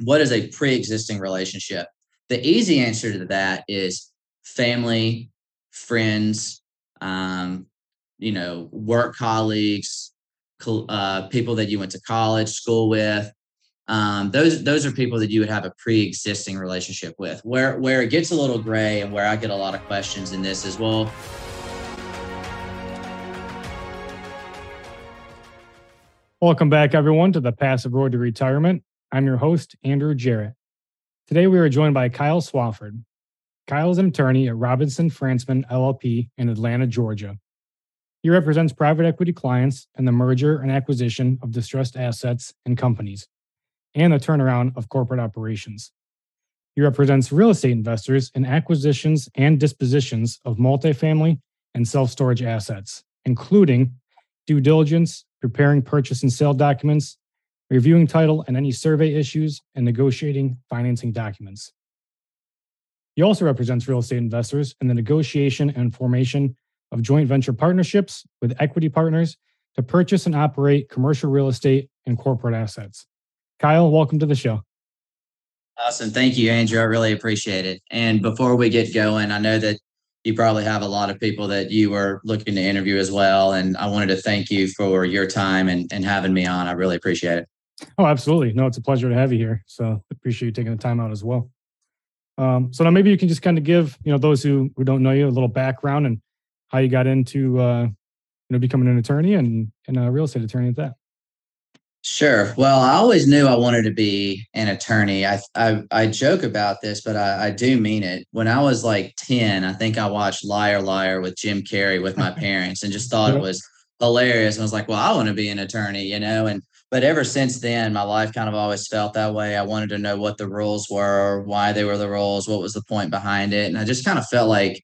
what is a pre-existing relationship? The easy answer to that is family, friends, um, you know, work colleagues, uh, people that you went to college, school with. Um, those those are people that you would have a pre-existing relationship with. Where where it gets a little gray and where I get a lot of questions in this as well. Welcome back, everyone, to the Passive Road to Retirement. I'm your host, Andrew Jarrett. Today, we are joined by Kyle Swafford. Kyle is an attorney at Robinson Francman LLP in Atlanta, Georgia. He represents private equity clients in the merger and acquisition of distressed assets and companies, and the turnaround of corporate operations. He represents real estate investors in acquisitions and dispositions of multifamily and self storage assets, including due diligence, preparing purchase and sale documents, reviewing title and any survey issues, and negotiating financing documents. He also represents real estate investors in the negotiation and formation of joint venture partnerships with equity partners to purchase and operate commercial real estate and corporate assets. Kyle, welcome to the show. Awesome. Thank you, Andrew. I really appreciate it. And before we get going, I know that you probably have a lot of people that you were looking to interview as well. And I wanted to thank you for your time and, and having me on. I really appreciate it. Oh, absolutely. No, it's a pleasure to have you here. So appreciate you taking the time out as well. Um, so now maybe you can just kind of give, you know, those who, who don't know you a little background and how you got into uh, you know becoming an attorney and and a real estate attorney at that. Sure. Well, I always knew I wanted to be an attorney. I I, I joke about this, but I, I do mean it. When I was like ten, I think I watched Liar Liar with Jim Carrey with my parents, and just thought it was hilarious. And I was like, well, I want to be an attorney, you know. And but ever since then, my life kind of always felt that way. I wanted to know what the rules were, why they were the rules, what was the point behind it, and I just kind of felt like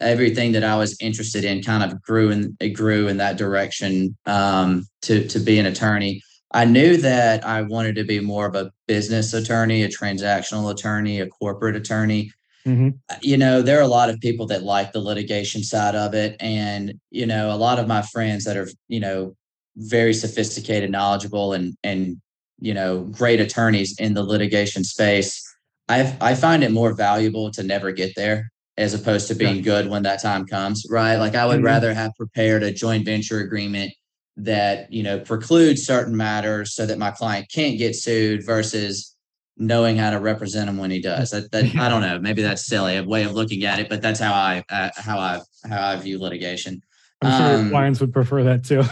everything that I was interested in kind of grew and it grew in that direction um, to to be an attorney. I knew that I wanted to be more of a business attorney, a transactional attorney, a corporate attorney. Mm-hmm. Uh, you know, there are a lot of people that like the litigation side of it, and you know, a lot of my friends that are you know very sophisticated, knowledgeable, and and you know great attorneys in the litigation space. I I find it more valuable to never get there as opposed to being good when that time comes, right? Like I would mm-hmm. rather have prepared a joint venture agreement that, you know, precludes certain matters so that my client can't get sued versus knowing how to represent him when he does. That, that I don't know, maybe that's silly a way of looking at it, but that's how I uh, how I how I view litigation. I'm sure um, clients would prefer that too.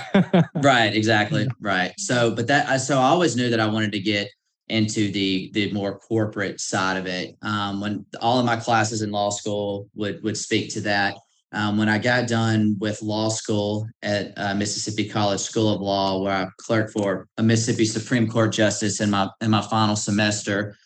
right, exactly. Right. So, but that so I always knew that I wanted to get into the the more corporate side of it. Um, when all of my classes in law school would would speak to that. Um, when I got done with law school at uh, Mississippi College School of Law, where I clerked for a Mississippi Supreme Court justice in my in my final semester,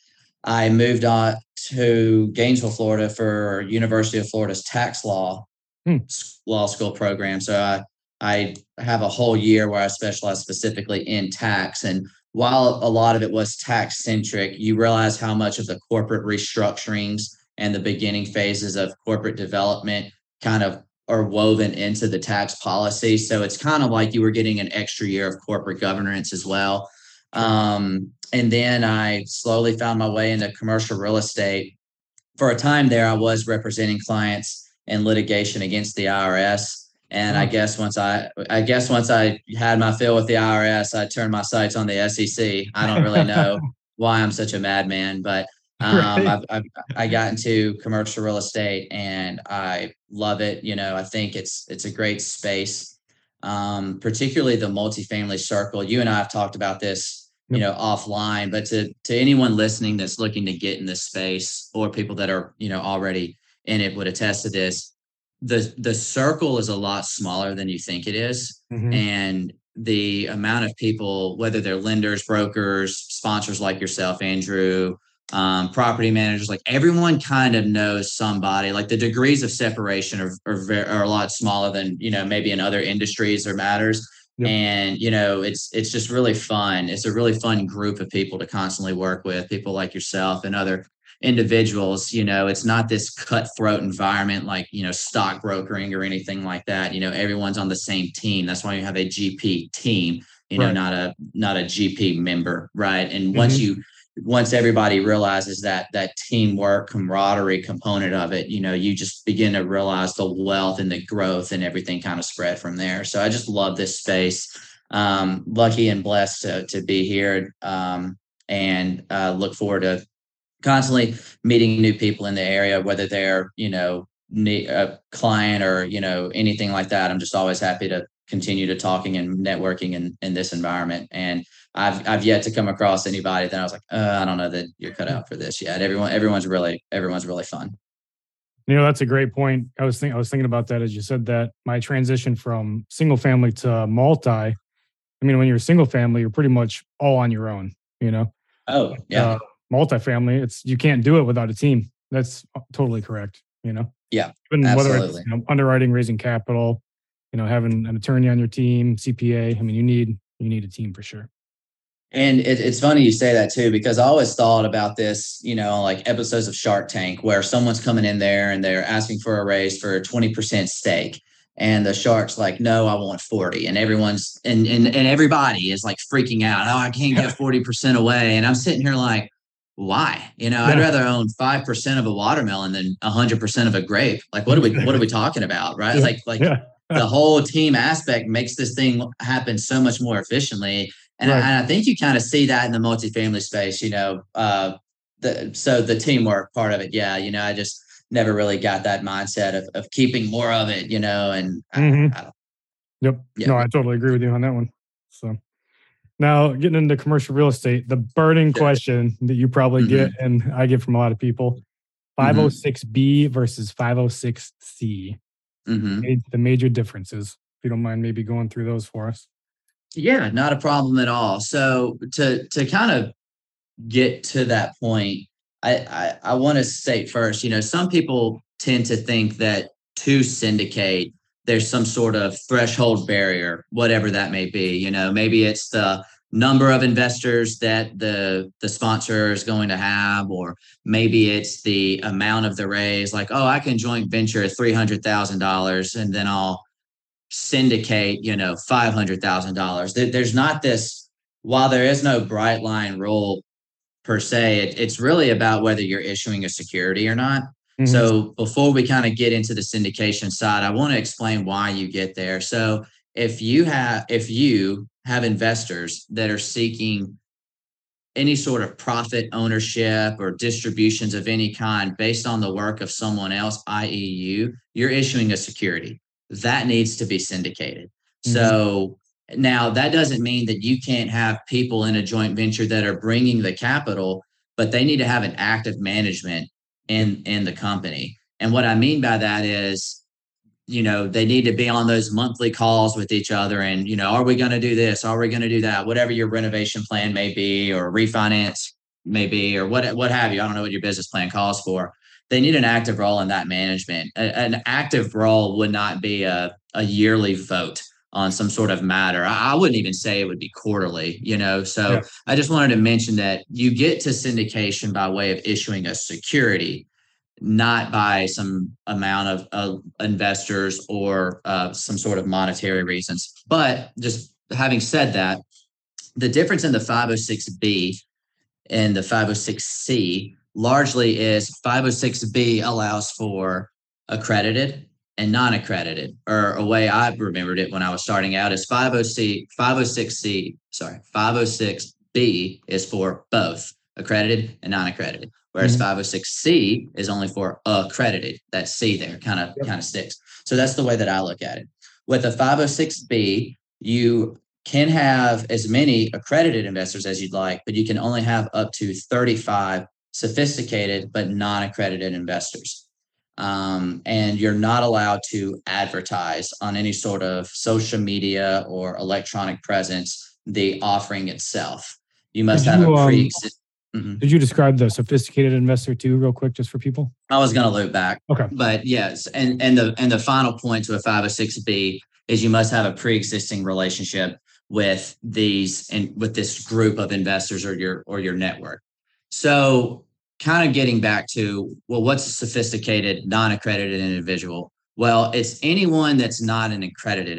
I moved on to Gainesville, Florida, for University of Florida's tax law hmm. law school program. So I I have a whole year where I specialize specifically in tax and while a lot of it was tax centric, you realize how much of the corporate restructurings and the beginning phases of corporate development kind of are woven into the tax policy. So it's kind of like you were getting an extra year of corporate governance as well. Um, and then I slowly found my way into commercial real estate. For a time there, I was representing clients in litigation against the IRS. And I guess once I, I guess once I had my fill with the IRS, I turned my sights on the SEC. I don't really know why I'm such a madman, but um, right. I've, I've, i got into commercial real estate and I love it. You know, I think it's it's a great space, um, particularly the multifamily circle. You and I have talked about this, you know, offline. But to to anyone listening that's looking to get in this space, or people that are you know already in it, would attest to this the the circle is a lot smaller than you think it is. Mm-hmm. and the amount of people whether they're lenders brokers sponsors like yourself andrew um, property managers like everyone kind of knows somebody like the degrees of separation are, are, very, are a lot smaller than you know maybe in other industries or matters yep. and you know it's it's just really fun it's a really fun group of people to constantly work with people like yourself and other individuals you know it's not this cutthroat environment like you know stock brokering or anything like that. You know everyone's on the same team. That's why you have a gp team you know right. not a not a gp member right? And mm-hmm. once you once everybody realizes that that teamwork camaraderie component of it you know you just begin to realize the wealth and the growth and everything kind of spread from there. So i just love this space. Um, lucky and blessed to, to be here um, and uh, look forward to constantly meeting new people in the area whether they're you know a client or you know anything like that i'm just always happy to continue to talking and networking in, in this environment and I've I've yet to come across anybody that I was like, uh, I don't know that you're cut out for this yet. Everyone everyone's really everyone's really fun. You know, that's a great point. I was thinking I was thinking about that as you said that my transition from single family to multi. I mean, when you're a single family, you're pretty much all on your own. You know. Oh yeah. Uh, multifamily, it's you can't do it without a team. That's uh, totally correct. You know. Yeah. Even absolutely. whether it's you know, underwriting, raising capital, you know, having an attorney on your team, CPA. I mean, you need you need a team for sure. And it, it's funny you say that too, because I always thought about this, you know, like episodes of Shark Tank where someone's coming in there and they're asking for a raise for a 20% stake. And the shark's like, no, I want 40. And everyone's and and, and everybody is like freaking out. Oh, I can't get 40% away. And I'm sitting here like, why? You know, yeah. I'd rather own five percent of a watermelon than hundred percent of a grape. Like, what are we what are we talking about? Right? Like, like yeah. the whole team aspect makes this thing happen so much more efficiently. And, right. I, and I think you kind of see that in the multifamily space, you know. Uh, the, so the teamwork part of it, yeah, you know, I just never really got that mindset of, of keeping more of it, you know, and mm-hmm. I, I yep. Yeah. No, I totally agree with you on that one. So now getting into commercial real estate, the burning question that you probably mm-hmm. get and I get from a lot of people 506B mm-hmm. versus 506C. Mm-hmm. The major differences. If you don't mind maybe going through those for us. Yeah, not a problem at all. So to to kind of get to that point, I I, I want to state first, you know, some people tend to think that to syndicate, there's some sort of threshold barrier, whatever that may be. You know, maybe it's the number of investors that the the sponsor is going to have or maybe it's the amount of the raise like oh i can joint venture at $300000 and then i'll syndicate, you know, $500,000. There's not this, while there is no bright line rule per se, it, it's really about whether you're issuing a security or not. Mm-hmm. So before we kind of get into the syndication side, I want to explain why you get there. So if you have if you have investors that are seeking any sort of profit ownership or distributions of any kind based on the work of someone else, i.e., you, you're issuing a security that needs to be syndicated. Mm-hmm. So now that doesn't mean that you can't have people in a joint venture that are bringing the capital, but they need to have an active management in in the company. And what I mean by that is you know they need to be on those monthly calls with each other and you know are we going to do this? Are we going to do that? Whatever your renovation plan may be or refinance may be or what what have you. I don't know what your business plan calls for. They need an active role in that management. A, an active role would not be a, a yearly vote on some sort of matter. I, I, wouldn't even say it would be quarterly, you know. So yeah. I just wanted to mention that you get to syndication by way of issuing a security, not by some amount of, of investors or uh, some sort of monetary reasons. But just having said that, the difference in the 506B and the 506C largely is 506B allows for accredited and non-accredited, or a way I remembered it when I was starting out is 50C, 506C, sorry, 506B is for both accredited and non-accredited, whereas mm-hmm. 506C is only for accredited. That C there kind of yep. kind of sticks. So that's the way that I look at it. With a 506B, you can have as many accredited investors as you'd like, but you can only have up to 35 sophisticated but non-accredited investors. Um, and you're not allowed to advertise on any sort of social media or electronic presence the offering itself. You must did have you, a pre. Um, mm-hmm. Did you describe the sophisticated investor too, real quick, just for people? I was going to loop back. Okay, but yes, and and the and the final point to a 506b is you must have a pre-existing relationship with these and with this group of investors or your or your network. So, kind of getting back to, well, what's a sophisticated, non accredited individual? Well, it's anyone that's not an accredited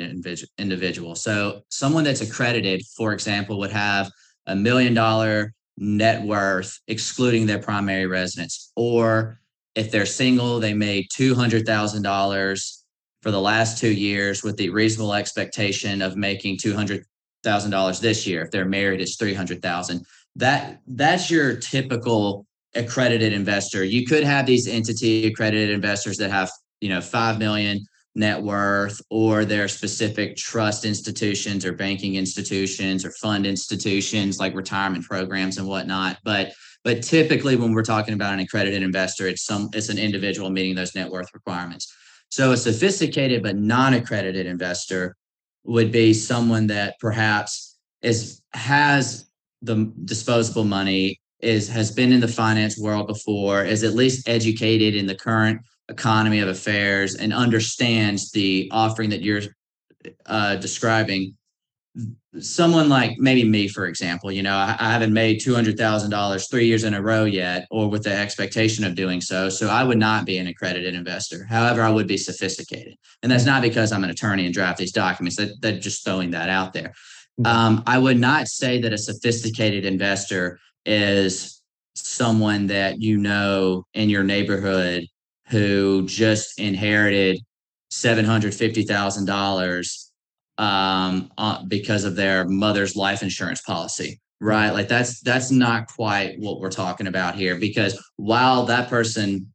individual. So, someone that's accredited, for example, would have a million dollar net worth, excluding their primary residence. Or if they're single, they made $200,000 for the last two years with the reasonable expectation of making $200,000 this year. If they're married, it's 300,000. That that's your typical accredited investor. You could have these entity accredited investors that have, you know, 5 million net worth or their specific trust institutions or banking institutions or fund institutions like retirement programs and whatnot. But but typically when we're talking about an accredited investor, it's some it's an individual meeting those net worth requirements. So a sophisticated but non-accredited investor would be someone that perhaps is has the disposable money is has been in the finance world before is at least educated in the current economy of affairs and understands the offering that you're uh, describing. Someone like maybe me for example you know i, I haven't made $200000 three years in a row yet or with the expectation of doing so so i would not be an accredited investor. However i would be sophisticated. And that's not because i'm an attorney and draft these documents. That, they're just throwing that out there. Mm-hmm. um, i would not say that a sophisticated investor is someone that you know in your neighborhood who just inherited seven hundred fifty thousand dollars um, uh, because of their mother's life insurance policy, right? Like that's that's not quite what we're talking about here. Because while that person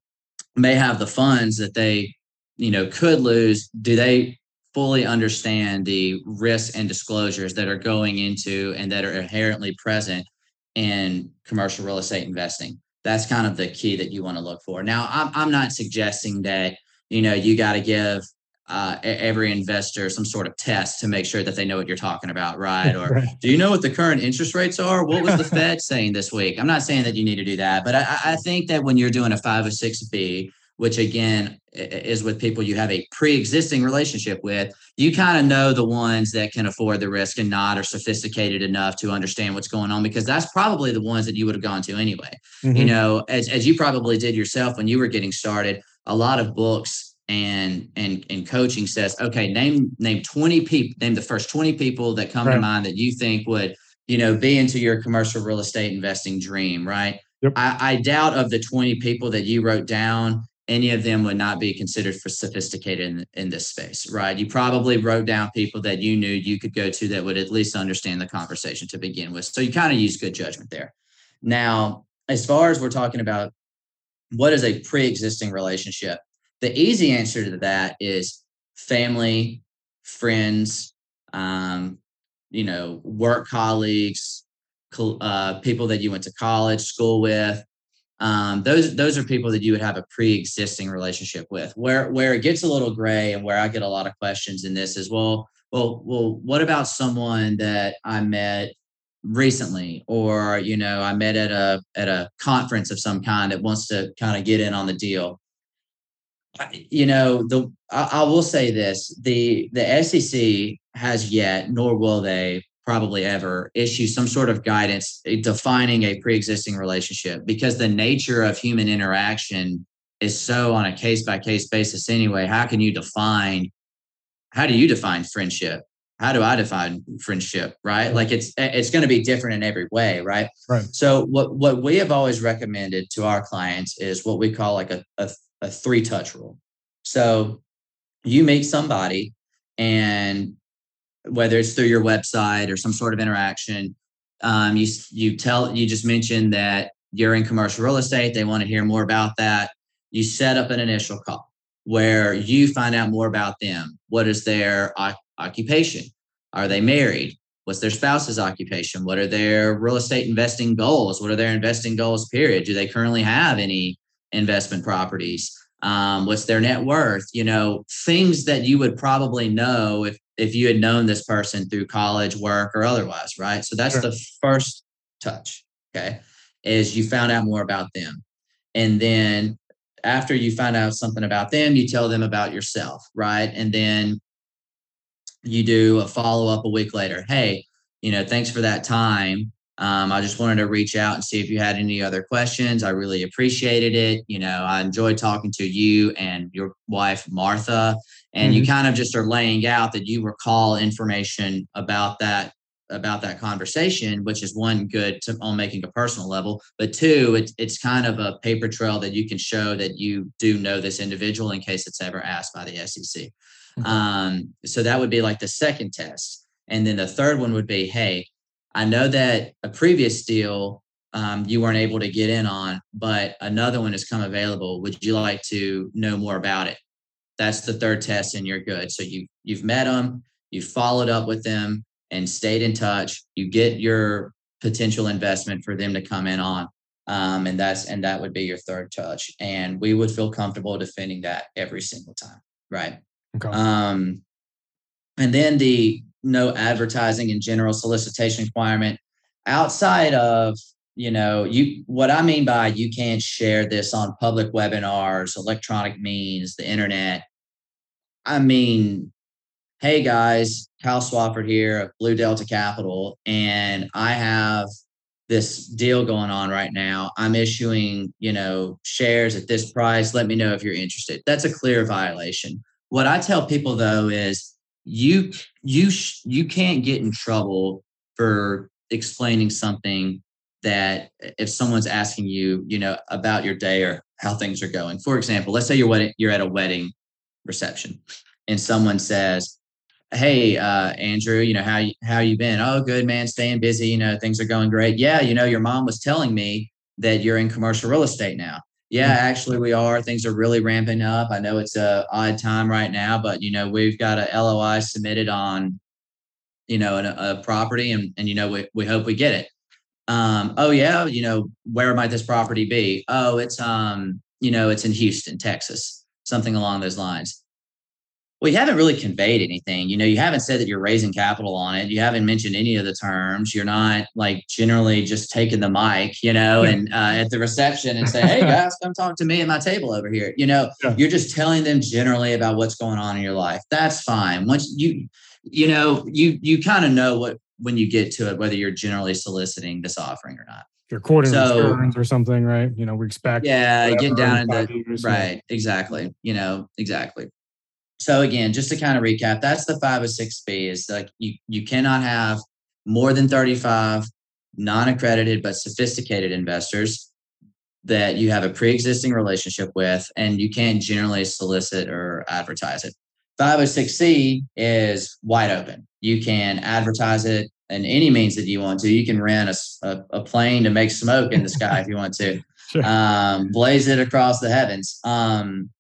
may have the funds that they, you know, could lose, do they fully understand the risks and disclosures that are going into and that are inherently present in commercial real estate investing? that's kind of the key that you want to look for. Now, I'm, I'm not suggesting that, you know, you got to give uh, every investor some sort of test to make sure that they know what you're talking about, right? Or right. do you know what the current interest rates are? What was the Fed saying this week? I'm not saying that you need to do that, but I, I think that when you're doing a 506B, which again is with people you have a pre-existing relationship with you kind of know the ones that can afford the risk and not are sophisticated enough to understand what's going on because that's probably the ones that you would have gone to anyway mm-hmm. you know as, as you probably did yourself when you were getting started a lot of books and and and coaching says okay name name 20 people name the first 20 people that come right. to mind that you think would you know be into your commercial real estate investing dream right yep. I, I doubt of the 20 people that you wrote down any of them would not be considered for sophisticated in, in this space, right? You probably wrote down people that you knew you could go to that would at least understand the conversation to begin with. So you kind of use good judgment there. Now, as far as we're talking about what is a pre-existing relationship, the easy answer to that is family, friends, um, you know, work colleagues, uh, people that you went to college, school with, um, those those are people that you would have a pre-existing relationship with. Where where it gets a little gray and where I get a lot of questions in this is well, well, well, what about someone that I met recently, or you know, I met at a at a conference of some kind that wants to kind of get in on the deal. You know, the I, I will say this: the the SEC has yet, nor will they, probably ever issue some sort of guidance defining a pre-existing relationship because the nature of human interaction is so on a case by case basis anyway. How can you define how do you define friendship? How do i define friendship right? Like it's it's going to be different in every way right? Right. So what what we have always recommended to our clients is what we call like a, a, a three touch rule. So you meet somebody and whether it's through your website or some sort of interaction. Um, you you tell you just mentioned that you're in commercial real estate. They want to hear more about that. You set up an initial call where you find out more about them. What is their o- occupation? Are they married? What's their spouse's occupation? What are their real estate investing goals? What are their investing goals? Period. Do they currently have any investment properties? Um, what's their net worth? You know, things that you would probably know if if you had known this person through college, work, or otherwise, right? So that's sure. the first touch, okay, is you found out more about them. And then after you find out something about them, you tell them about yourself, right? And then you do a follow up a week later. Hey, you know, thanks for that time. Um, I just wanted to reach out and see if you had any other questions. I really appreciated it. You know, I enjoyed talking to you and your wife, Martha. And mm-hmm. you kind of just are laying out that you recall information about that about that conversation, which is one good to, on making a personal level, but two, it's it's kind of a paper trail that you can show that you do know this individual in case it's ever asked by the SEC. Mm-hmm. Um, so that would be like the second test, and then the third one would be, hey, I know that a previous deal um, you weren't able to get in on, but another one has come available. Would you like to know more about it? That's the third test, and you're good. So you you've met them, you followed up with them, and stayed in touch. You get your potential investment for them to come in on, um, and that's and that would be your third touch. And we would feel comfortable defending that every single time, right? Okay. Um, and then the no advertising and general solicitation requirement outside of you know you what i mean by you can't share this on public webinars electronic means the internet i mean hey guys kyle swafford here of blue delta capital and i have this deal going on right now. I'm issuing you know shares at this price. Let me know if you're interested. That's a clear violation. What i tell people though is you you you can't get in trouble for explaining something that if someone's asking you, you know, about your day or how things are going. For example, let's say you're wedding, you're at a wedding reception, and someone says, "Hey, uh, Andrew, you know how you, how you been? Oh, good, man, staying busy. You know, things are going great. Yeah, you know, your mom was telling me that you're in commercial real estate now. Yeah, mm-hmm. actually, we are. Things are really ramping up. I know it's a odd time right now, but you know, we've got a LOI submitted on, you know, a, a property, and and you know, we we hope we get it." um, oh yeah, you know, where might this property be? Oh, it's um, you know, it's in Houston, Texas, something along those lines. Well, you haven't really conveyed anything. You know, you haven't said that you're raising capital on it. You haven't mentioned any of the terms. You're not like generally just taking the mic, you know, and uh, at the reception and say, "Hey guys, come talk to me at my table over here." You know, yeah. you're just telling them generally about what's going on in your life. That's fine. Once you, you know, you you kind of know what when you get to it, whether you're generally soliciting this offering or not. Your quarterly so, returns or something, right? You know, we expect. Yeah, getting down into right, exactly. You know, exactly. So again, just to kind of recap, that's the five 506B is like you you cannot have more than 35 non-accredited but sophisticated investors that you have a pre-existing relationship with and you can't generally solicit or advertise it. 506C is wide open. You can advertise it in any means that you want to. You can rent a, a, a plane to make smoke in the sky if you want to, sure. um, blaze it across the heavens. Um,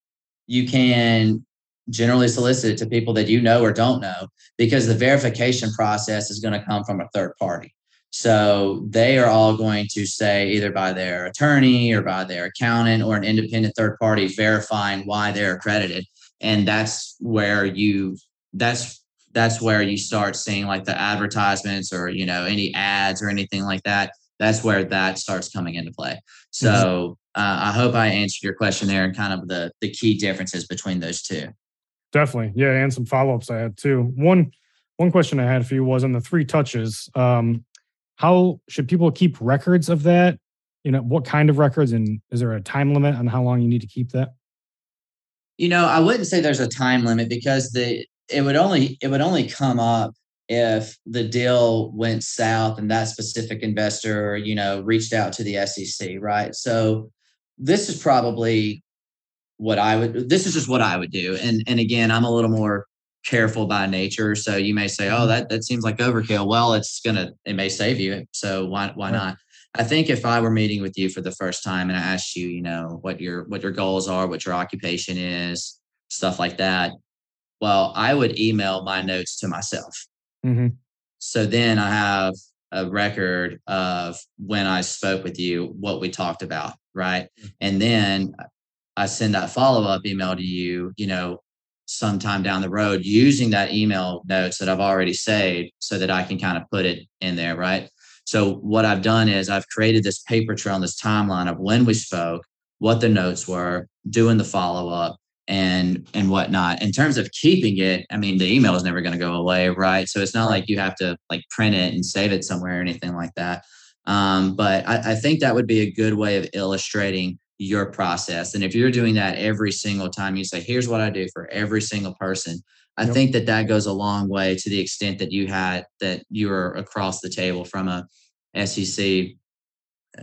you can generally solicit it to people that you know or don't know because the verification process is going to come from a third party. So they are all going to say either by their attorney or by their accountant or an independent third party verifying why they're accredited and that's where you that's that's where you start seeing like the advertisements or you know any ads or anything like that that's where that starts coming into play. So uh, i hope i answered your question there and kind of the the key differences between those two. Definitely. Yeah and some follow-ups i had too. One one question i had for you was on the three touches um how should people keep records of that? You know what kind of records and is there a time limit on how long you need to keep that? You know, I wouldn't say there's a time limit because the it would only it would only come up if the deal went south and that specific investor, you know, reached out to the SEC, right? So this is probably what I would this is just what I would do. And and again, I'm a little more careful by nature. So you may say, oh, mm-hmm. that that seems like overkill. Well, it's gonna it may save you. So why why not? I think if I were meeting with you for the first time and I asked you, you know, what your what your goals are, what your occupation is, stuff like that, well, I would email my notes to myself. Mm-hmm. So then I have a record of when I spoke with you, what we talked about, right? And then I send that follow up email to you, you know, sometime down the road using that email notes that I've already saved so that I can kind of put it in there, right? So what I've done is I've created this paper trail and this timeline of when we spoke, what the notes were, doing the follow up, and and whatnot. In terms of keeping it, I mean, the email is never going to go away, right? So it's not like you have to like print it and save it somewhere or anything like that. Um, but I, I think that would be a good way of illustrating your process. And if you're doing that every single time, you say, "Here's what I do for every single person," I yep. think that that goes a long way to the extent that you had that you were across the table from a SEC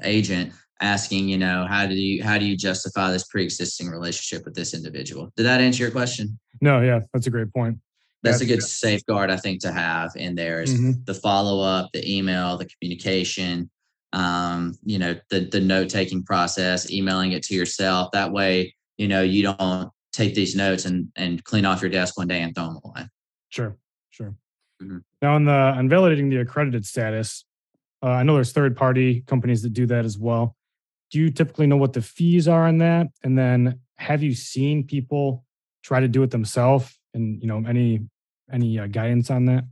agent asking, you know, how do you how do you justify this pre-existing relationship with this individual? Did that answer your question? No, yeah, that's a great point. That's, that's a good safeguard I think to have in there is mm-hmm. the follow up, the email, the communication, um, you know, the the note taking process, emailing it to yourself. That way, you know, you don't take these notes and and clean off your desk one day and throw them away. Sure, sure. Mm-hmm. Now, on the on validating the accredited status, uh, I know there's third party companies that do that as well. Do you typically know what the fees are on that? And then, have you seen people try to do it themselves? And you know, any any uh, guidance on that?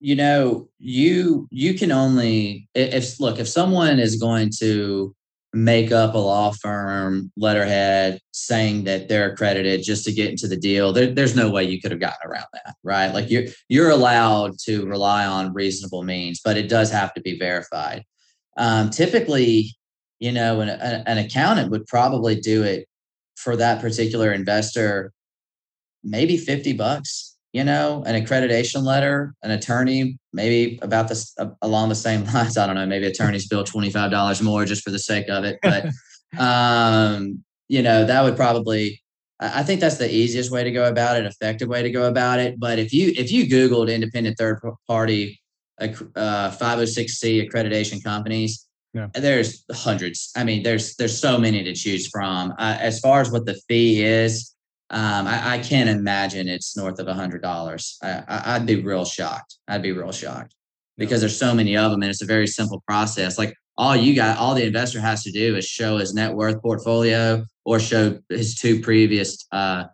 You know, you you can only if look if someone is going to make up a law firm letterhead saying that they're accredited just to get into the deal there, there's no way you could have gotten around that right like you're you're allowed to rely on reasonable means but it does have to be verified um, typically you know an, an accountant would probably do it for that particular investor maybe 50 bucks you know, an accreditation letter, an attorney, maybe about this uh, along the same lines. I don't know, maybe attorneys bill $25 more just for the sake of it. But, um, you know, that would probably, I think that's the easiest way to go about it, effective way to go about it. But if you, if you Googled independent third party, uh, 506C accreditation companies, yeah. there's hundreds. I mean, there's, there's so many to choose from. Uh, as far as what the fee is, um, I, I, can't imagine it's north of a hundred dollars. I, would be real shocked. I'd be real shocked because there's so many of them, and it's a very simple process. Like all you got, all the investor has to do is show his net worth portfolio or show his two previous uh,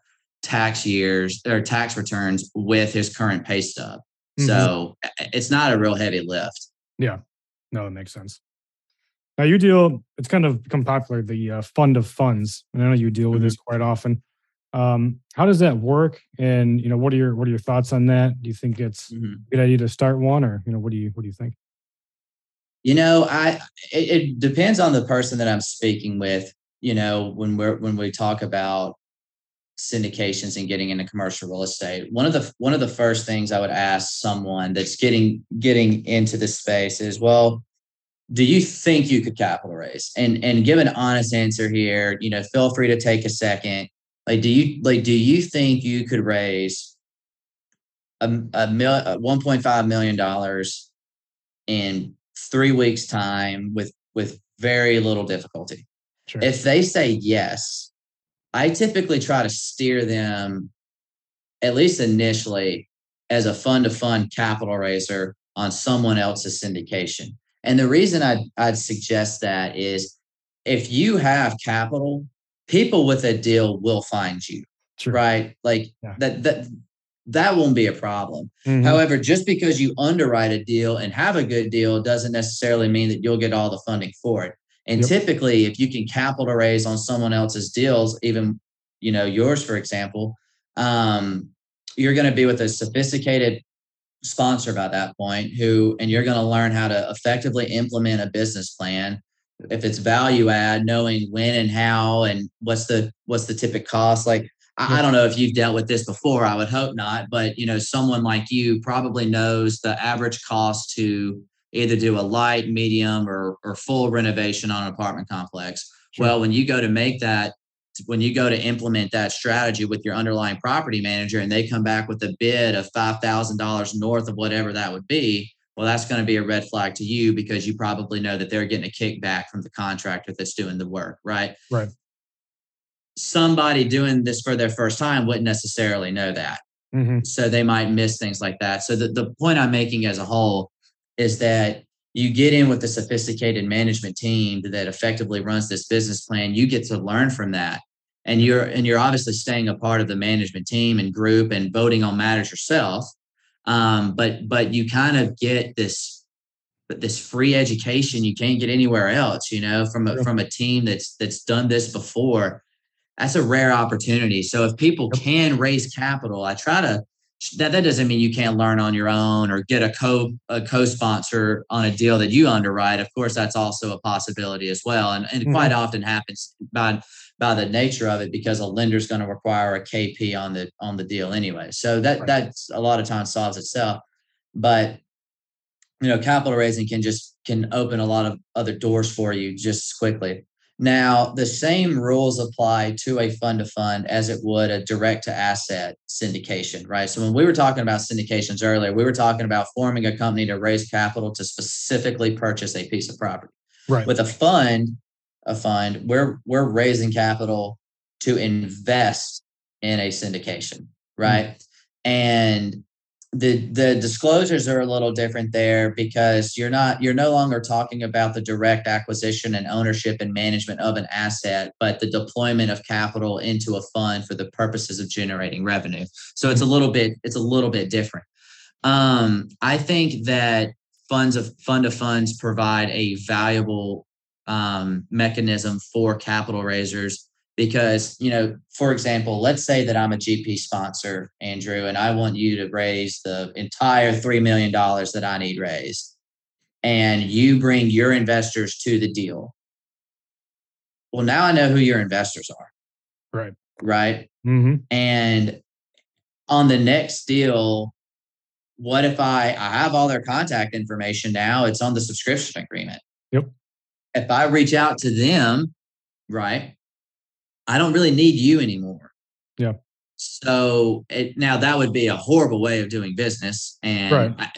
tax years or tax returns with his current pay stub. Mm-hmm. So it's not a real heavy lift. Yeah, no, that makes sense. Now you deal. It's kind of become popular the uh, fund of funds. And I know you deal with mm-hmm. this quite often. Um, how does that work? And you know, what are your what are your thoughts on that? Do you think it's mm-hmm. a good idea to start one, or you know, what do you what do you think? You know, I it, it depends on the person that I'm speaking with. You know, when we're when we talk about syndications and getting into commercial real estate, one of the one of the first things I would ask someone that's getting getting into this space is, well, do you think you could capital raise? And and give an honest answer here. You know, feel free to take a second like, do you like? Do you think you could raise a, a mil, uh, one point five million dollars in three weeks' time with with very little difficulty? Sure. If they say yes, I typically try to steer them, at least initially, as a fund to fund capital raiser on someone else's syndication. And the reason I'd, I'd suggest that is if you have capital people with a deal will find you. True. Right. Like yeah. that, that, that won't be a problem. Mm-hmm. However, just because you underwrite a deal and have a good deal doesn't necessarily mean that you'll get all the funding for it. And yep. typically, if you can capital raise on someone else's deals, even you know yours, for example, um, you're going to be with a sophisticated sponsor by that point who, and you're going to learn how to effectively implement a business plan if it's value add, knowing when and how and what's the what's the typical cost. Like I, I don't know if you've dealt with this before. I would hope not, but you know, someone like you probably knows the average cost to either do a light, medium, or or full renovation on an apartment complex. Sure. Well, when you go to make that when you go to implement that strategy with your underlying property manager and they come back with a bid of $5,000 north of whatever that would be, well, that's going to be a red flag to you because you probably know that they're getting a kickback from the contractor that's doing the work, right? Right. Somebody doing this for their first time wouldn't necessarily know that. Mm-hmm. So they might miss things like that. So the, the point I'm making as a whole is that you get in with a sophisticated management team that effectively runs this business plan. You get to learn from that. And you're and you're obviously staying a part of the management team and group and voting on matters yourself. Um, but but you kind of get this this free education you can't get anywhere else you know from a, from a team that's that's done this before. That's a rare opportunity. So if people can raise capital i try to that that doesn't mean you can't learn on your own or get a co a co-sponsor on a deal that you underwrite. Of course, that's also a possibility as well, and and mm-hmm. quite often happens by by the nature of it because a lender's going to require a KP on the on the deal anyway. So that right. that's a lot of times solves itself, but you know, capital raising can just can open a lot of other doors for you just quickly. Now, the same rules apply to a fund to fund as it would a direct to asset syndication, right? So, when we were talking about syndications earlier, we were talking about forming a company to raise capital to specifically purchase a piece of property. Right. With a fund, a fund, we're we're raising capital to invest in a syndication, right? Mm-hmm. And the the disclosures are a little different there because you're not you're no longer talking about the direct acquisition and ownership and management of an asset but the deployment of capital into a fund for the purposes of generating revenue so it's a little bit it's a little bit different um, i think that funds of fund of funds provide a valuable um, mechanism for capital raisers. Because you know for example let's say that i'm a gp sponsor andrew and i want you to raise the entire $3 million that i need raised and you bring your investors to the deal. Well now i know who your investors are. Right. Right? Mm-hmm. and on the next deal what if i i have all their contact information now it's on the subscription agreement. Yep if i reach out to them right I don't really need you anymore. Yeah. So it, now that would be a horrible way of doing business, and right. I,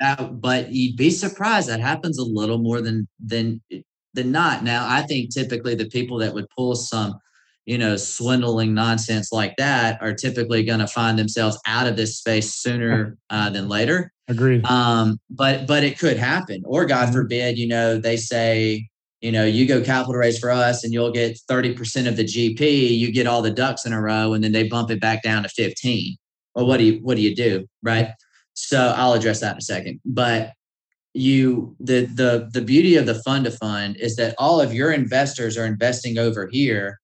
that, but you'd be surprised that happens a little more than than than not. Now I think typically the people that would pull some, you know, swindling nonsense like that are typically going to find themselves out of this space sooner uh, than later. Agreed. Um, but but it could happen, or God mm-hmm. forbid, you know, they say you know, you go capital raise for us and you'll get 30% of the GP, you get all the ducks in a row and then they bump it back down to 15. Well, what do you what do you do? Right. So I'll address that in a second. But you the the the beauty of the fund to fund is that all of your investors are investing over here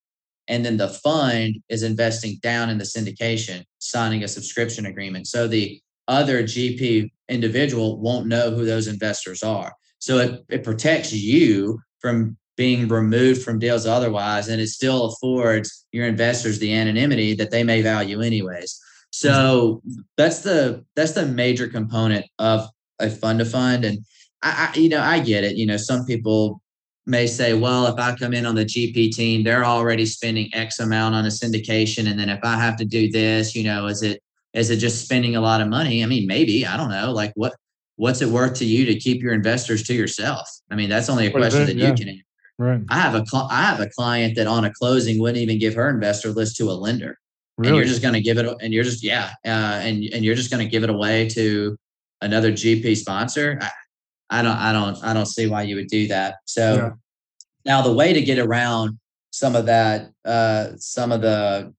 and then the fund is investing down in the syndication signing a subscription agreement so the other gp individual won't know who those investors are so it, it protects you from being removed from deals otherwise, and it still affords your investors the anonymity that they may value anyways. So that's the that's the major component of a fund to fund. And I, I, you know, I get it. You know, some people may say, well, if I come in on the GP team, they're already spending X amount on a syndication. And then if I have to do this, you know, is it is it just spending a lot of money? I mean, maybe, I don't know. Like what what's it worth to you to keep your investors to yourself? I mean, that's only a question that yeah. you can answer. Right. I have a cl- I have a client that on a closing wouldn't even give her investor list to a lender, really? and you're just going to give it, and you're just yeah, uh, and and you're just going to give it away to another GP sponsor. I, I, don't I don't I don't see why you would do that. So yeah. now the way to get around some of that, uh, some of the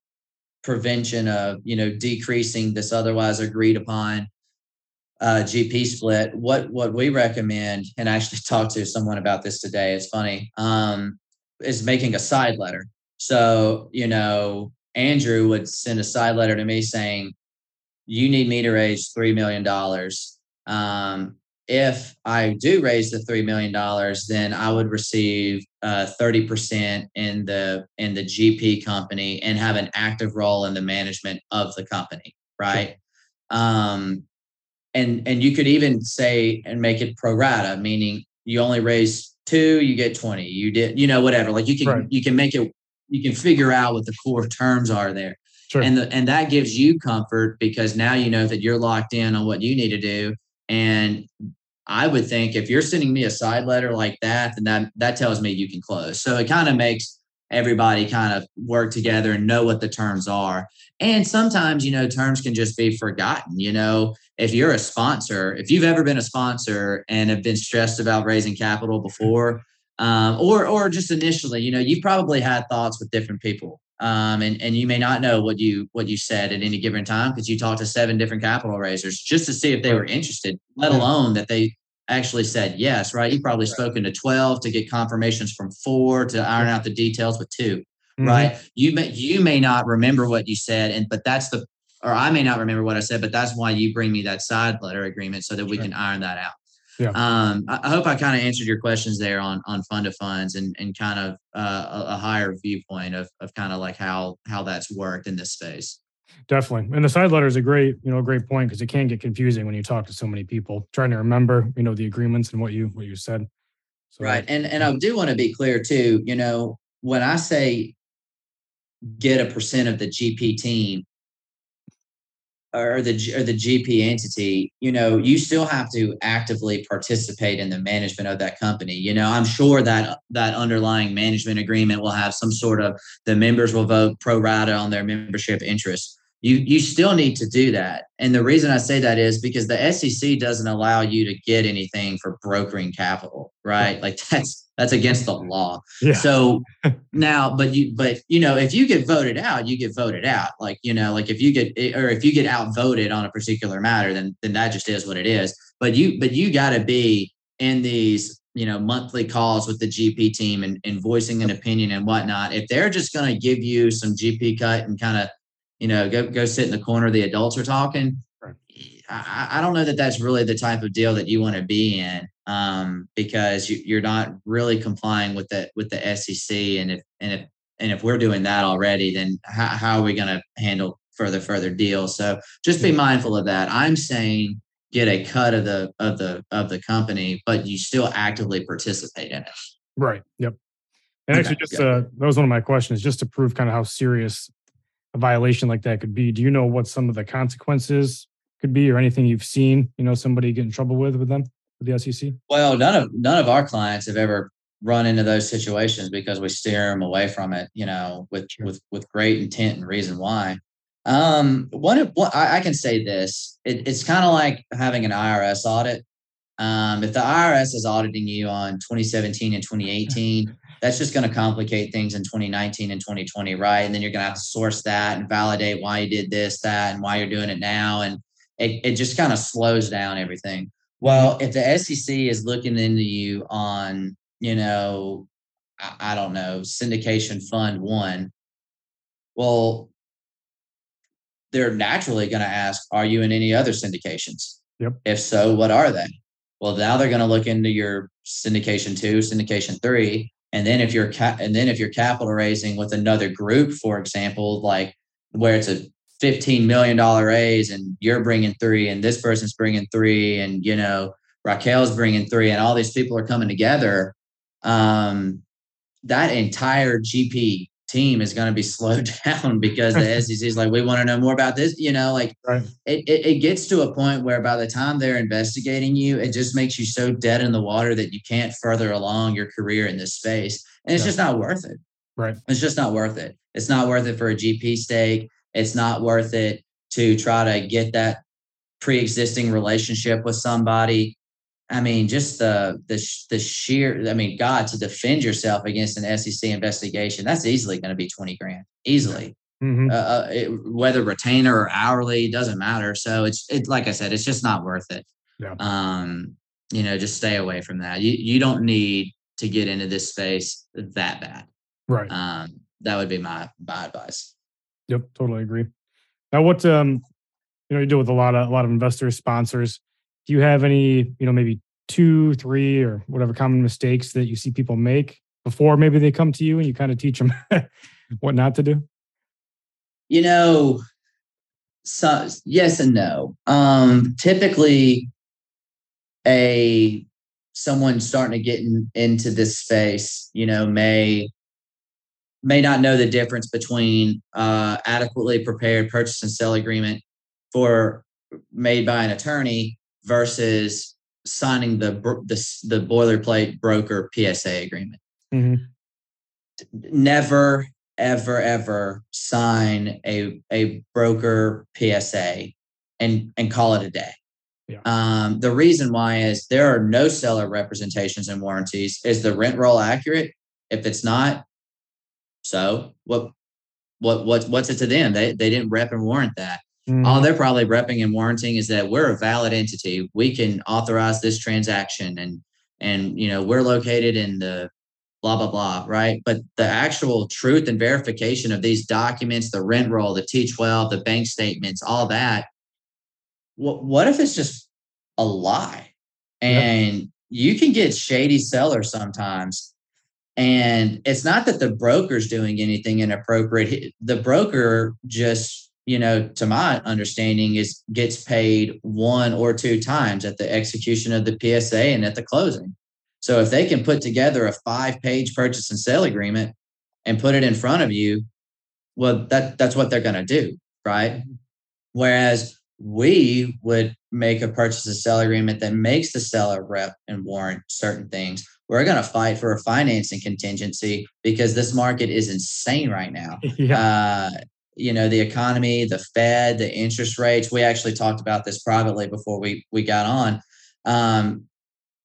prevention of you know decreasing this otherwise agreed upon uh, GP split, what what we recommend, and I actually talked to someone about this today. It's funny, um, is making a side letter. So you know, Andrew would send a side letter to me saying, "You need me to raise three million dollars. Um, if I do raise the three million dollars, then I would receive uh, thirty uh, percent in the in the GP company and have an active role in the management of the company." Right. Sure. Um, and and you could even say and make it pro rata, meaning you only raise two, you get 20. You did, you know, whatever. Like you can right. you can make it, you can figure out what the core terms are there. Sure. And the, and that gives you comfort because now you know that you're locked in on what you need to do. And I would think if you're sending me a side letter like that, then that that tells me you can close. So it kind of makes everybody kind of work together and know what the terms are. And sometimes, you know, terms can just be forgotten. You know, if you're a sponsor, if you've ever been a sponsor and have been stressed about raising capital before, um, or or just initially, you know, you've probably had thoughts with different people. Um, and, and you may not know what you what you said at any given time because you talked to seven different capital raisers just to see if they were interested, let alone that they actually said yes, right? You've probably spoken to 12 to get confirmations from four to iron out the details with 2 mm-hmm. right? You may you may not remember what you said, and but that's the or I may not remember what I said, but that's why you bring me that side letter agreement so that we Sure. can iron that out. Yeah. Um, I, I hope I kind of answered your questions there on on fund of funds and and kind of uh, a, a higher viewpoint of of kind of like how how that's worked in this space. Definitely. And the side letter is a great, you know, a great point because it can get confusing when you talk to so many people trying to remember, you know, the agreements and what you what you said. So, Right. And and I do want to be clear too, you know, when I say get a percent of the GP team or the or the GP entity, you know, you still have to actively participate in the management of that company. You know, I'm sure that that underlying management agreement will have some sort of the members will vote pro rata on their membership interest. You you still need to do that. And the reason I say that is because the SEC doesn't allow you to get anything for brokering capital, right? Like that's that's against the law. Yeah. So now, but you, but you know, if you get voted out, you get voted out. Like you know, like if you get eh, or if you get outvoted on a particular matter, then then that just is what it is. But you, but you got to be in these you know monthly calls with the GP team and, and voicing an opinion and whatnot. If they're just going to give you some GP cut and kind of you know go go sit in the corner, the adults are talking. Right. I, I don't know that that's really the type of deal that you want to be in um, because you, you're not really complying with the with the SEC and if and if and if we're doing that already, then how, how are we going to handle further further deals? So just be mindful of that. I'm saying get a cut of the of the of the company, but you still actively participate in it. Right. Yep. And actually, just uh, that was one of my questions, just to prove kind of how serious a violation like that could be. Do you know what some of the consequences could be, or anything you've seen? You know, somebody get in trouble with with them with the SEC. Well, none of none of our clients have ever run into those situations because we steer them away from it. You know, with Sure. with with great intent and reason why. Um, one of what I, I can say this, it, it's kind of like having an IRS audit. Um, if the IRS is auditing you on 2017 and 2018, that's just going to complicate things in 2019 and 2020, right? And then you're going to have to source that and validate why you did this, that, and why you're doing it now, and it, it just kind of slows down everything. Well, if the SEC is looking into you on, you know, I, I don't know, syndication fund one, well, they're naturally going to ask, are you in any other syndications? Yep. If so, what are they? Well, now they're going to look into your syndication two, syndication three, and then if you're ca- and then if you're capital raising with another group, for example, like where it's a fifteen million dollar raise and you're bringing three, and this person's bringing three, and you know Raquel's bringing three, and all these people are coming together. Um, that entire GP team is going to be slowed down because the SEC is like, we want to know more about this. You know, like Right. it, it, it gets to a point where by the time they're investigating you, it just makes you so dead in the water that you can't further along your career in this space. And it's Yeah. just not worth it. Right. It's just not worth it. It's not worth it for a GP stake. It's not worth it to try to get that pre-existing relationship with somebody. I mean, just the the the sheer. I mean, God, to defend yourself against an SEC investigation, that's easily going to be twenty grand, easily. hmm Uh, uh, it, whether retainer or hourly doesn't matter. So it's it like I said, it's just not worth it. Yeah. Um, you know, just stay away from that. You you don't need to get into this space that bad. Right. Um, that would be my my advice. Yep, totally agree. Now, what um, you know, you deal with a lot of a lot of investors, sponsors. Do you have any, you know, maybe two, three, or whatever common mistakes that you see people make before maybe they come to you and you kind of teach them what not to do? You know, so yes and no. Um, typically, a someone starting to get in, into this space, you know, may may not know the difference between uh, adequately prepared purchase and sell agreement for made by an attorney versus signing the the, the boilerplate broker PSA agreement. Mhm. Never, ever, ever sign a a broker PSA and and call it a day. Yeah. Um, the reason why is there are no seller representations and warranties. Is the rent roll accurate? If it's not, so what? What what what's it to them? They they didn't rep and warrant that. All Mhm. they're probably repping and warranting is that we're a valid entity. We can authorize this transaction, and and you know we're located in the blah blah blah right but the actual truth and verification of these documents the rent roll the t12 the bank statements all that what, what if it's just a lie and yep. you can get shady sellers sometimes and it's not that the broker's doing anything inappropriate the broker just you know to my understanding is gets paid one or two times at the execution of the psa and at the closing so if they can put together a five page purchase and sale agreement and put it in front of you, well, that that's what they're going to do, right? Whereas we would make a purchase and sale agreement that makes the seller rep and warrant certain things. We're going to fight for a financing contingency because this market is insane right now. Yeah. Uh, you know the economy, the Fed, the interest rates. We actually talked about this privately before we we got on. Um,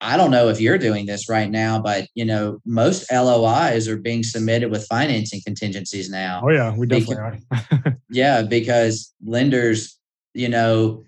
I don't know if you're doing this right now, but you know, most LOIs are being submitted with financing contingencies now. Oh yeah, we definitely because, are. yeah, because lenders, you know,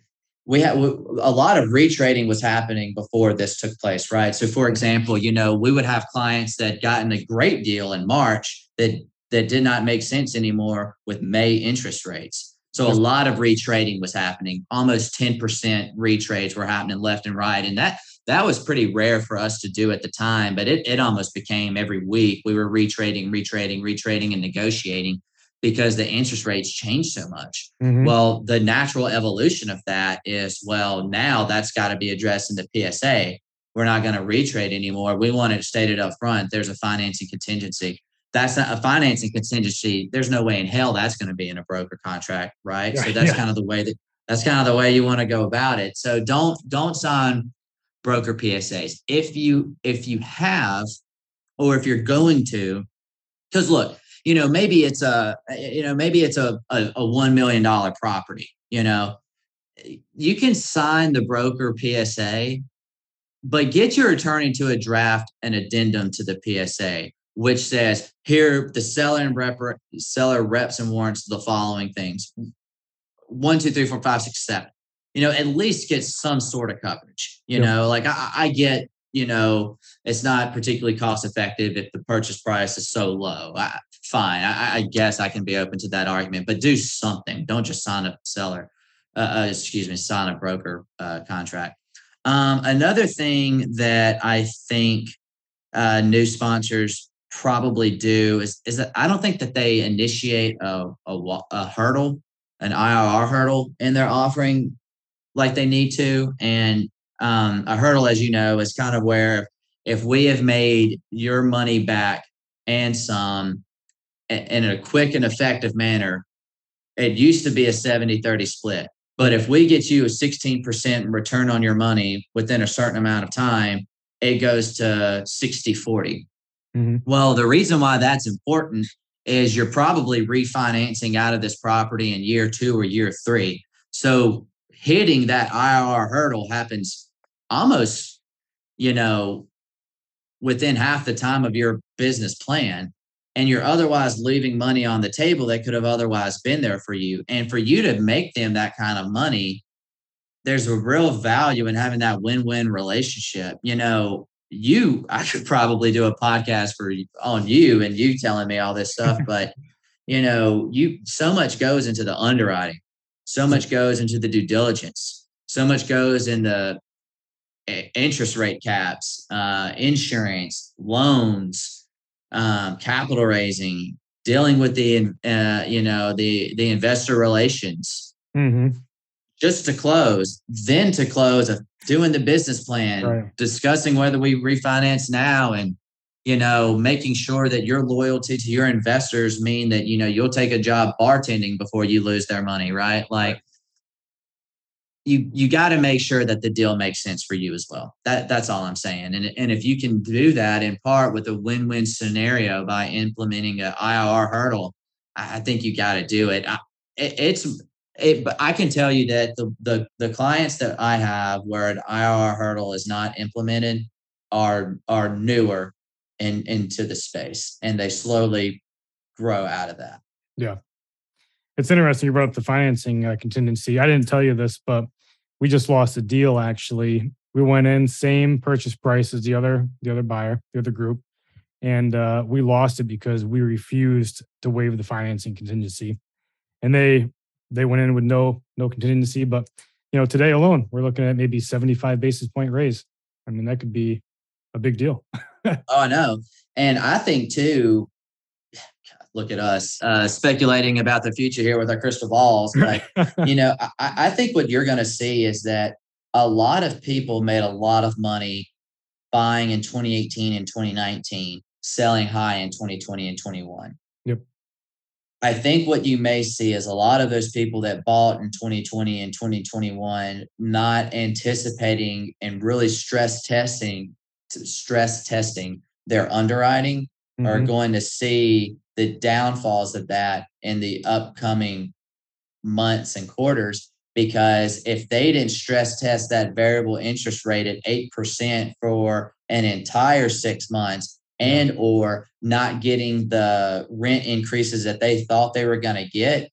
we have a lot of retrading was happening before this took place, right? So, for example, you know, we would have clients that gotten a great deal in March that that did not make sense anymore with May interest rates. So a lot of retrading was happening. Almost 10% retrades were happening left and right. And that that was pretty rare for us to do at the time, but it, it almost became every week we were retrading, retrading, retrading, and negotiating because the interest rates changed so much. Mm-hmm. Well, the natural evolution of that is well, now that's got to be addressed in the PSA. We're not going to retrade anymore. We want to state it stated up front. There's a financing contingency. That's not a financing contingency. There's no way in hell that's going to be in a broker contract, right? Yeah, so that's yeah. kind of the way that that's kind of the way you want to go about it. So don't don't sign broker PSAs. If you if you have, or if you're going to, because look, you know, maybe it's a you know maybe it's a, a, a one million dollar property. You know, you can sign the broker PSA, but get your attorney to a draft an addendum to the PSA, which says here the seller and rep, seller reps and warrants the following things: one, two, three, four, five, six, seven you know, at least get some sort of coverage. You yep. know, like I, I, get, you know, it's not particularly cost effective if the purchase price is so low. I, fine, I, I, guess I can be open to that argument, but do something. Don't just sign a seller, uh, uh, excuse me, sign a broker uh, contract. Um, another thing that I think uh, new sponsors probably do is, is that I don't think that they initiate a, a, a hurdle, an IRR hurdle in their offering like they need to. And um, a hurdle, as you know, is kind of where if we have made your money back and some in a quick and effective manner, it used to be a 70 30 split. But if we get you a 16% return on your money within a certain amount of time, it goes to 60 40. Mm-hmm. Well, the reason why that's important is you're probably refinancing out of this property in year two or year three. So hitting that IRR hurdle happens almost, you know, within half the time of your business plan. And you're otherwise leaving money on the table that could have otherwise been there for you. And for you to make them that kind of money, there's a real value in having that win-win relationship. You know, you I could probably do a podcast for on you and you telling me all this stuff, but you know, you so much goes into the underwriting so much goes into the due diligence. So much goes in the interest rate caps, uh, insurance, loans, um, capital raising, dealing with the uh, you know the the investor relations. Mm-hmm. Just to close, then to close of doing the business plan, right. discussing whether we refinance now, and you know making sure that your loyalty to your investors mean that you know you'll take a job bartending before you lose their money right? Like you you got to make sure that the deal makes sense for you as well. That that's all i'm saying. And, and if you can do that in part with a win-win scenario by implementing a irr hurdle i think you got to do it, I, it it's it, but I can tell you that the, the the clients that I have where an IRR hurdle is not implemented are are newer in, into the space and they slowly grow out of that. Yeah. It's interesting you brought up the financing uh, contingency. I didn't tell you this, but we just lost a deal actually. We went in same purchase price as the other the other buyer, the other group, and uh, we lost it because we refused to waive the financing contingency, and they they went in with no no contingency. But you know, today alone, we're looking at maybe 75 basis point raise. I mean, that could be a big deal. oh, I know. And I think too, look at us uh, speculating about the future here with our crystal balls. But, you know, I, I think what you're going to see is that a lot of people made a lot of money buying in 2018 and 2019, selling high in 2020 and 21. I think what you may see is a lot of those people that bought in 2020 and 2021 not anticipating and really stress testing stress testing their underwriting mm-hmm. are going to see the downfalls of that in the upcoming months and quarters because if they didn't stress test that variable interest rate at 8% for an entire 6 months and or not getting the rent increases that they thought they were going to get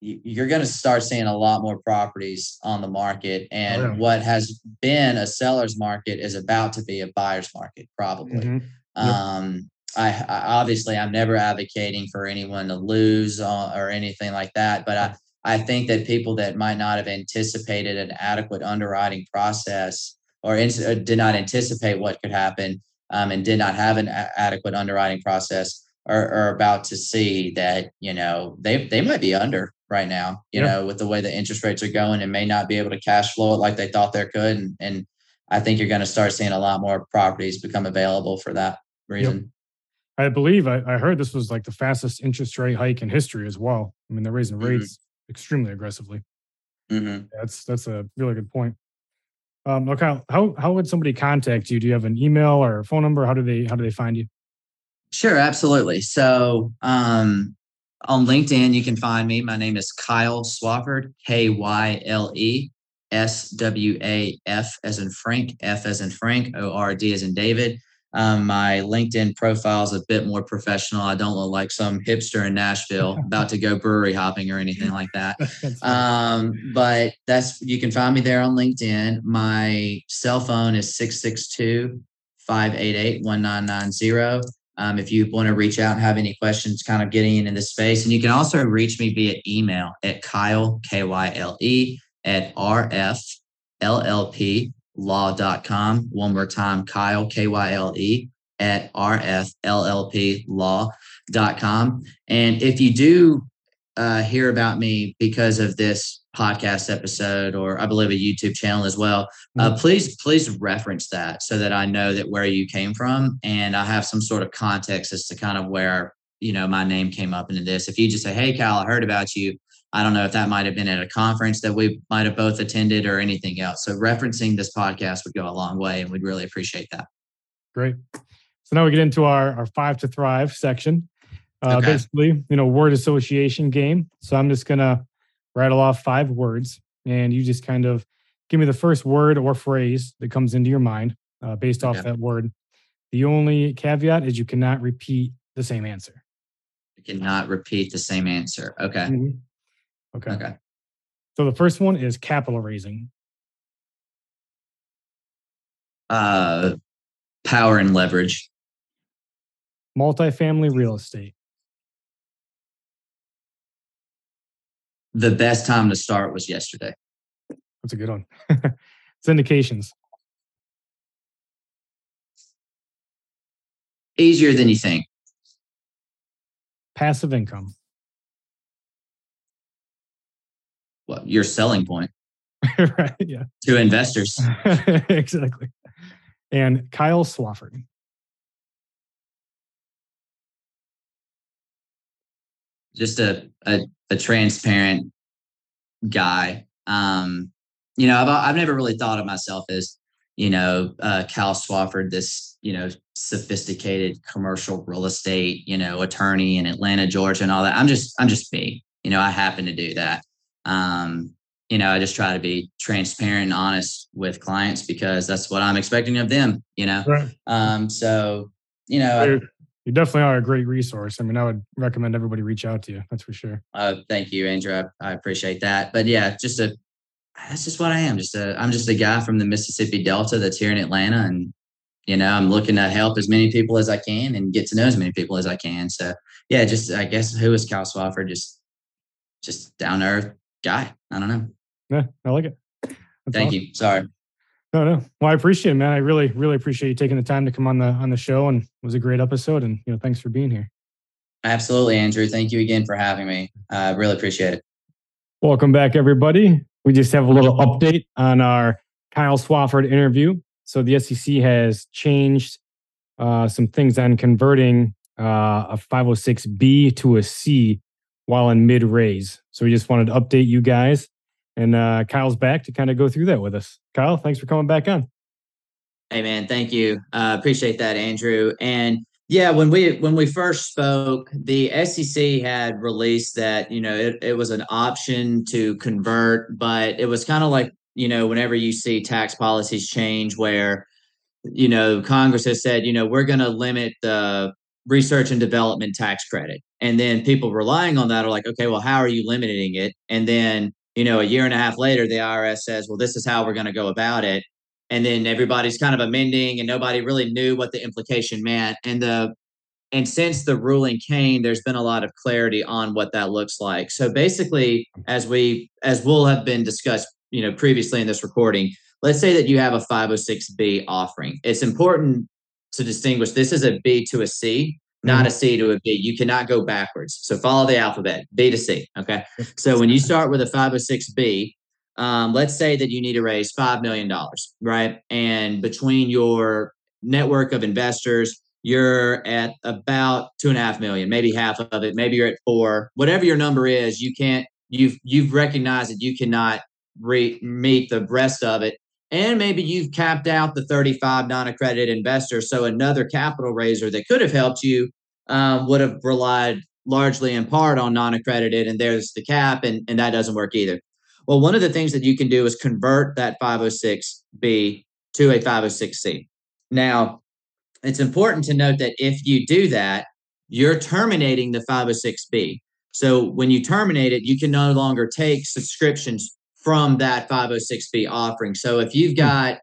you're going to start seeing a lot more properties on the market and oh, yeah. what has been a seller's market is about to be a buyer's market probably mm-hmm. yep. um, I, I, obviously i'm never advocating for anyone to lose or anything like that but i i think that people that might not have anticipated an adequate underwriting process or, in, or did not anticipate what could happen um, and did not have an a- adequate underwriting process are, are, about to see that you know they they might be under right now you yeah. know with the way the interest rates are going and may not be able to cash flow it like they thought they could and, and i think you're going to start seeing a lot more properties become available for that reason yep. I believe I, I, heard this was like the fastest interest rate hike in history as well. I mean, they're raising mm-hmm. rates extremely aggressively. Mm-hmm. That's that's a really good point. Um, okay, how how would somebody contact you? Do you have an email or a phone number? How do they how do they find you? Sure, absolutely. So um, on LinkedIn, you can find me. My name is Kyle Swafford, K Y L E S W A F as in Frank, F as in Frank, O R D as in David. Um, my LinkedIn profile is a bit more professional. I don't look like some hipster in Nashville about to go brewery hopping or anything like that. Um, but that's you can find me there on LinkedIn. My cell phone is 662 588 1990. Um, if you want to reach out and have any questions, kind of getting into the space. And you can also reach me via email at Kyle, K Y L E, at RFLLP law.com. One more time, Kyle, K Y L E, at rfllplaw.com. And if you do uh, hear about me because of this podcast episode, or I believe a YouTube channel as well, uh, mm-hmm. please, please reference that so that I know that where you came from and I have some sort of context as to kind of where, you know, my name came up into this. If you just say, Hey, Kyle, I heard about you I don't know if that might have been at a conference that we might have both attended or anything else. So referencing this podcast would go a long way and we'd really appreciate that. Great. So now we get into our, our five to thrive section. Uh, okay. Basically, you know, word association game. So I'm just going to rattle off five words and you just kind of give me the first word or phrase that comes into your mind uh, based off okay. that word. The only caveat is you cannot repeat the same answer. You cannot repeat the same answer. Okay. Mm-hmm. Okay. Okay. So the first one is capital raising. Uh, power and leverage. Multifamily real estate. The best time to start was yesterday. That's a good one. Syndications. Easier than you think. Passive income well, your selling point. Right yeah. To investors. Exactly. And kyle swafford. Just a, a, a transparent guy. Um you know I've, I've never really thought of myself as you know uh kyle swafford this you know sophisticated commercial real estate you know attorney in atlanta georgia and all that. I'm just i'm just me. You know i happen to do that um, you know, I just try to be transparent and honest with clients because that's what I'm expecting of them, you know? Right. Um, so, you know, you you definitely are a great resource. I mean, I would recommend everybody reach out to you. That's for sure. Uh, thank you, Andrew. I, I appreciate that. But yeah, just a, that's just what I am. Just a, I'm just a guy from the Mississippi Delta that's here in Atlanta and you know, I'm looking to help as many people as I can and get to know as many people as I can. So yeah, just I guess who is Kyle Swafford? Just just down earth guy. I don't know. Yeah, I like it. That's Thank awesome. you. Sorry. No, no. Well, I appreciate it, man. I really, really appreciate you taking the time to come on the on the show, and it was a great episode. And you know, thanks for being here. Absolutely, Andrew. Thank you again for having me. I uh, really appreciate it. Welcome back, everybody. We just have a little update on our Kyle Swafford interview. So the SEC has changed uh, some things on converting uh, a 506B to a C while in mid raise. So we just wanted to update you guys. And uh, Kyle's back to kind of go through that with us. Kyle, thanks for coming back on. Hey man, thank you. Uh, appreciate that, Andrew. And yeah, when we when we first spoke, the SEC had released that you know it, it was an option to convert, but it was kind of like you know whenever you see tax policies change, where you know Congress has said you know we're going to limit the research and development tax credit. And then people relying on that are like, okay, well, how are you limiting it? And then, you know, a year and a half later, the IRS says, well, this is how we're going to go about it. And then everybody's kind of amending and nobody really knew what the implication meant. And the and since the ruling came, there's been a lot of clarity on what that looks like. So basically, as we as will have been discussed, you know, previously in this recording, let's say that you have a 506B offering. It's important to distinguish this is a B to a C, not mm-hmm. a C to a B. You cannot go backwards. So follow the alphabet, B to C. Okay. So when you start with a 506B, um, let's say that you need to raise $5 million, right? And between your network of investors, you're at about two and a half million, maybe half of it, maybe you're at four, whatever your number is, you can't, you've, you've recognized that you cannot re- meet the rest of it and maybe you've capped out the 35 non-accredited investors so another capital raiser that could have helped you um, would have relied largely in part on non-accredited and there's the cap and, and that doesn't work either well one of the things that you can do is convert that 506b to a 506c now it's important to note that if you do that you're terminating the 506b so when you terminate it you can no longer take subscriptions from that 506b offering. So if you've hmm. got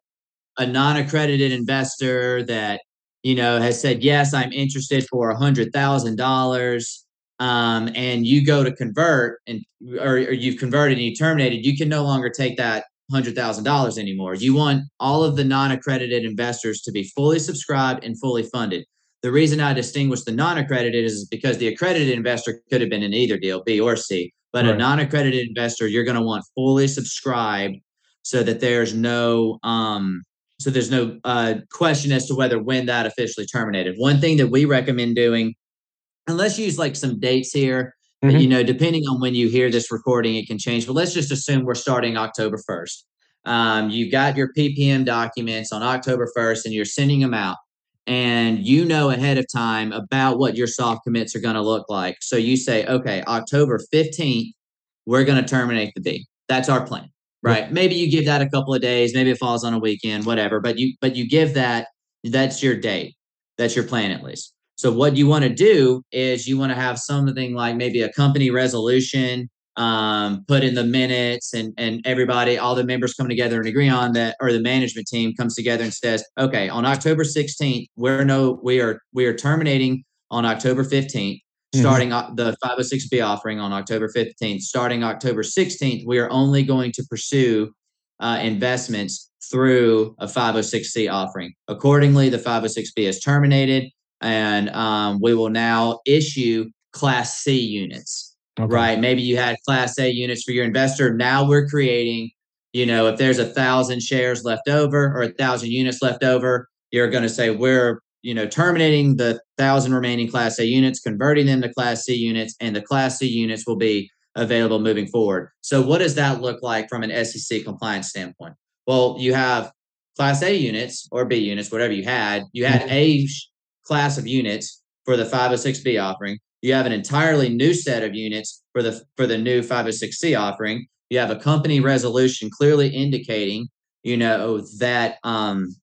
a non-accredited investor that you know has said yes, I'm interested for a hundred thousand um, dollars, and you go to convert and or, or you've converted and you terminated, you can no longer take that hundred thousand dollars anymore. You want all of the non-accredited investors to be fully subscribed and fully funded. The reason I distinguish the non-accredited is because the accredited investor could have been in either deal, B or C. But right. a non-accredited investor, you're going to want fully subscribed so that there's no um, so there's no uh, question as to whether when that officially terminated. One thing that we recommend doing, and let's use like some dates here. Mm-hmm. You know, depending on when you hear this recording, it can change. But let's just assume we're starting October 1st. Um, you've got your PPM documents on October 1st, and you're sending them out and you know ahead of time about what your soft commits are going to look like. So you say, okay, October 15th, we're going to terminate the B. That's our plan, right? Maybe you give that a couple of days, maybe it falls on a weekend, whatever, but you but you give that that's your date. That's your plan at least. So what you want to do is you want to have something like maybe a company resolution um, put in the minutes and and everybody, all the members come together and agree on that, or the management team comes together and says, okay, on October 16th, we're no, we are we are terminating on October 15th, mm-hmm. Starting mm-hmm. the 506b offering on October 15th. Starting October 16th, we are only going to pursue uh, investments through a 506c offering. Accordingly, the 506b is terminated, and um, we will now issue Class C units. Okay. Right. Maybe you had class A units for your investor. Now we're creating, you know, if there's a thousand shares left over or a thousand units left over, you're going to say we're, you know, terminating the thousand remaining class A units, converting them to class C units, and the class C units will be available moving forward. So what does that look like from an SEC compliance standpoint? Well, you have class A units or B units, whatever you had. You had a class of units for the 506B offering you have an entirely new set of units for the for the new 506c offering you have a company resolution clearly indicating you know that um,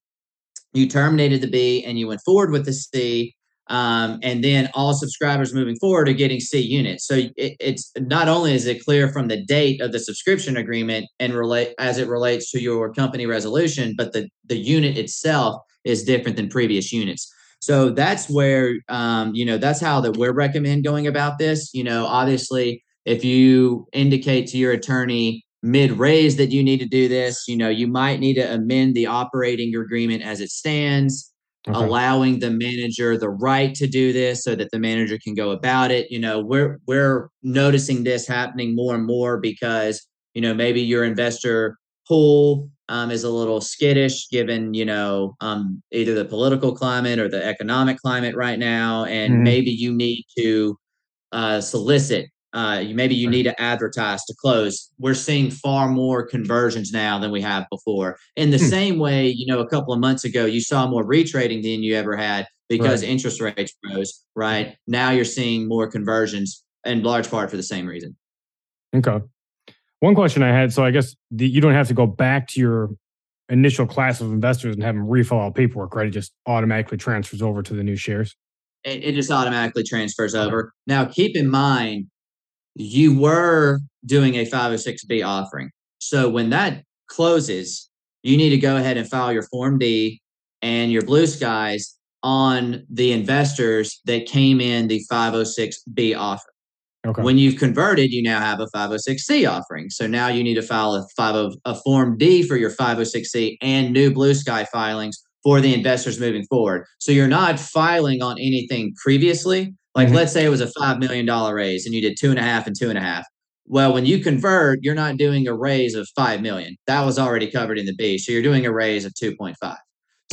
you terminated the b and you went forward with the c um, and then all subscribers moving forward are getting c units so it, it's not only is it clear from the date of the subscription agreement and relate as it relates to your company resolution but the the unit itself is different than previous units. So that's where, um, you know, that's how that we're recommend going about this. You know, obviously, if you indicate to your attorney mid raise that you need to do this, you know, you might need to amend the operating agreement as it stands. Okay. allowing the manager the right to do this so that the manager can go about it you know we're we're noticing this happening more and more because you know maybe your investor pool um, is a little skittish given you know um, either the political climate or the economic climate right now and mm-hmm. maybe you need to uh, solicit uh, maybe you need to advertise to close. We're seeing far more conversions now than we have before. In the hmm. same way, you know, a couple of months ago, you saw more retrading than you ever had because right. interest rates rose. Right now, you're seeing more conversions, in large part for the same reason. Okay. One question I had. So I guess the, you don't have to go back to your initial class of investors and have them refill out paperwork, right? It just automatically transfers over to the new shares. It, it just automatically transfers over. Now, keep in mind you were doing a 506B offering. So when that closes, you need to go ahead and file your Form D and your blue skies on the investors that came in the 506B offer. Okay. When you've converted, you now have a 506C offering. So now you need to file a 50, a Form D for your 506C and new blue sky filings for the investors moving forward. So you're not filing on anything previously. Like, mm-hmm. let's say it was a $5 million raise and you did two and a half and two and a half. Well, when you convert, you're not doing a raise of 5 million. That was already covered in the B. So you're doing a raise of 2.5.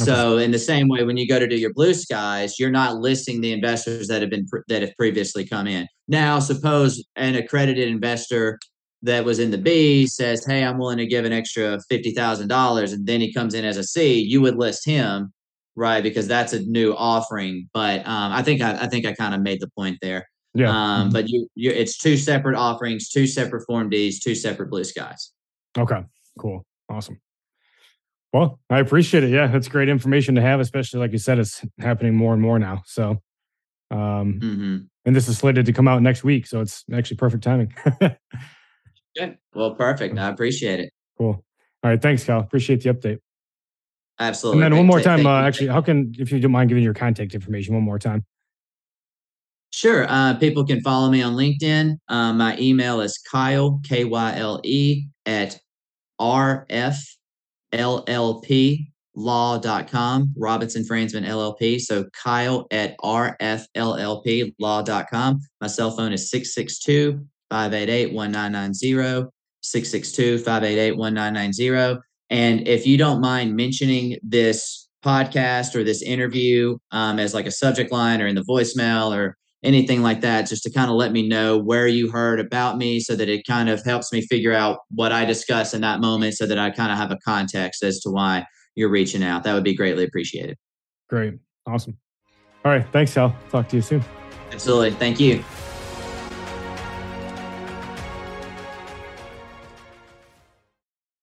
Okay. So in the same way, when you go to do your blue skies, you're not listing the investors that have been that have previously come in. Now, suppose an accredited investor that was in the B says, "Hey, I'm willing to give an extra fifty thousand dollars," and then he comes in as a C, you would list him right? Because that's a new offering. But um, I think I, I think I kind of made the point there. Yeah. Um, mm-hmm. but you, you, it's two separate offerings, two separate Form Ds, two separate blue skies. Okay. Cool. Awesome. Well, I appreciate it. Yeah, that's great information to have, especially like you said, it's happening more and more now. So, um, mm-hmm. and this is slated to come out next week, so it's actually perfect timing. Good. Well, perfect. I appreciate it. Cool. All right. Thanks, Cal. Appreciate the update. Absolutely. And then one more time, uh, actually, how can, if you don't mind giving your contact information one more time? Sure. Uh, people can follow me on LinkedIn. Uh, my email is Kyle, K Y L E, at rfllplaw.com, Robinson Fransman LLP. So Kyle at rfllplaw.com. My cell phone is 662 588 1990. 662 588 1990. And if you don't mind mentioning this podcast or this interview um, as like a subject line or in the voicemail or anything like that, just to kind of let me know where you heard about me so that it kind of helps me figure out what I discuss in that moment so that I kind of have a context as to why you're reaching out. That would be greatly appreciated. Great. Awesome. All right. Thanks, Sal. Talk to you soon. Absolutely. Thank you.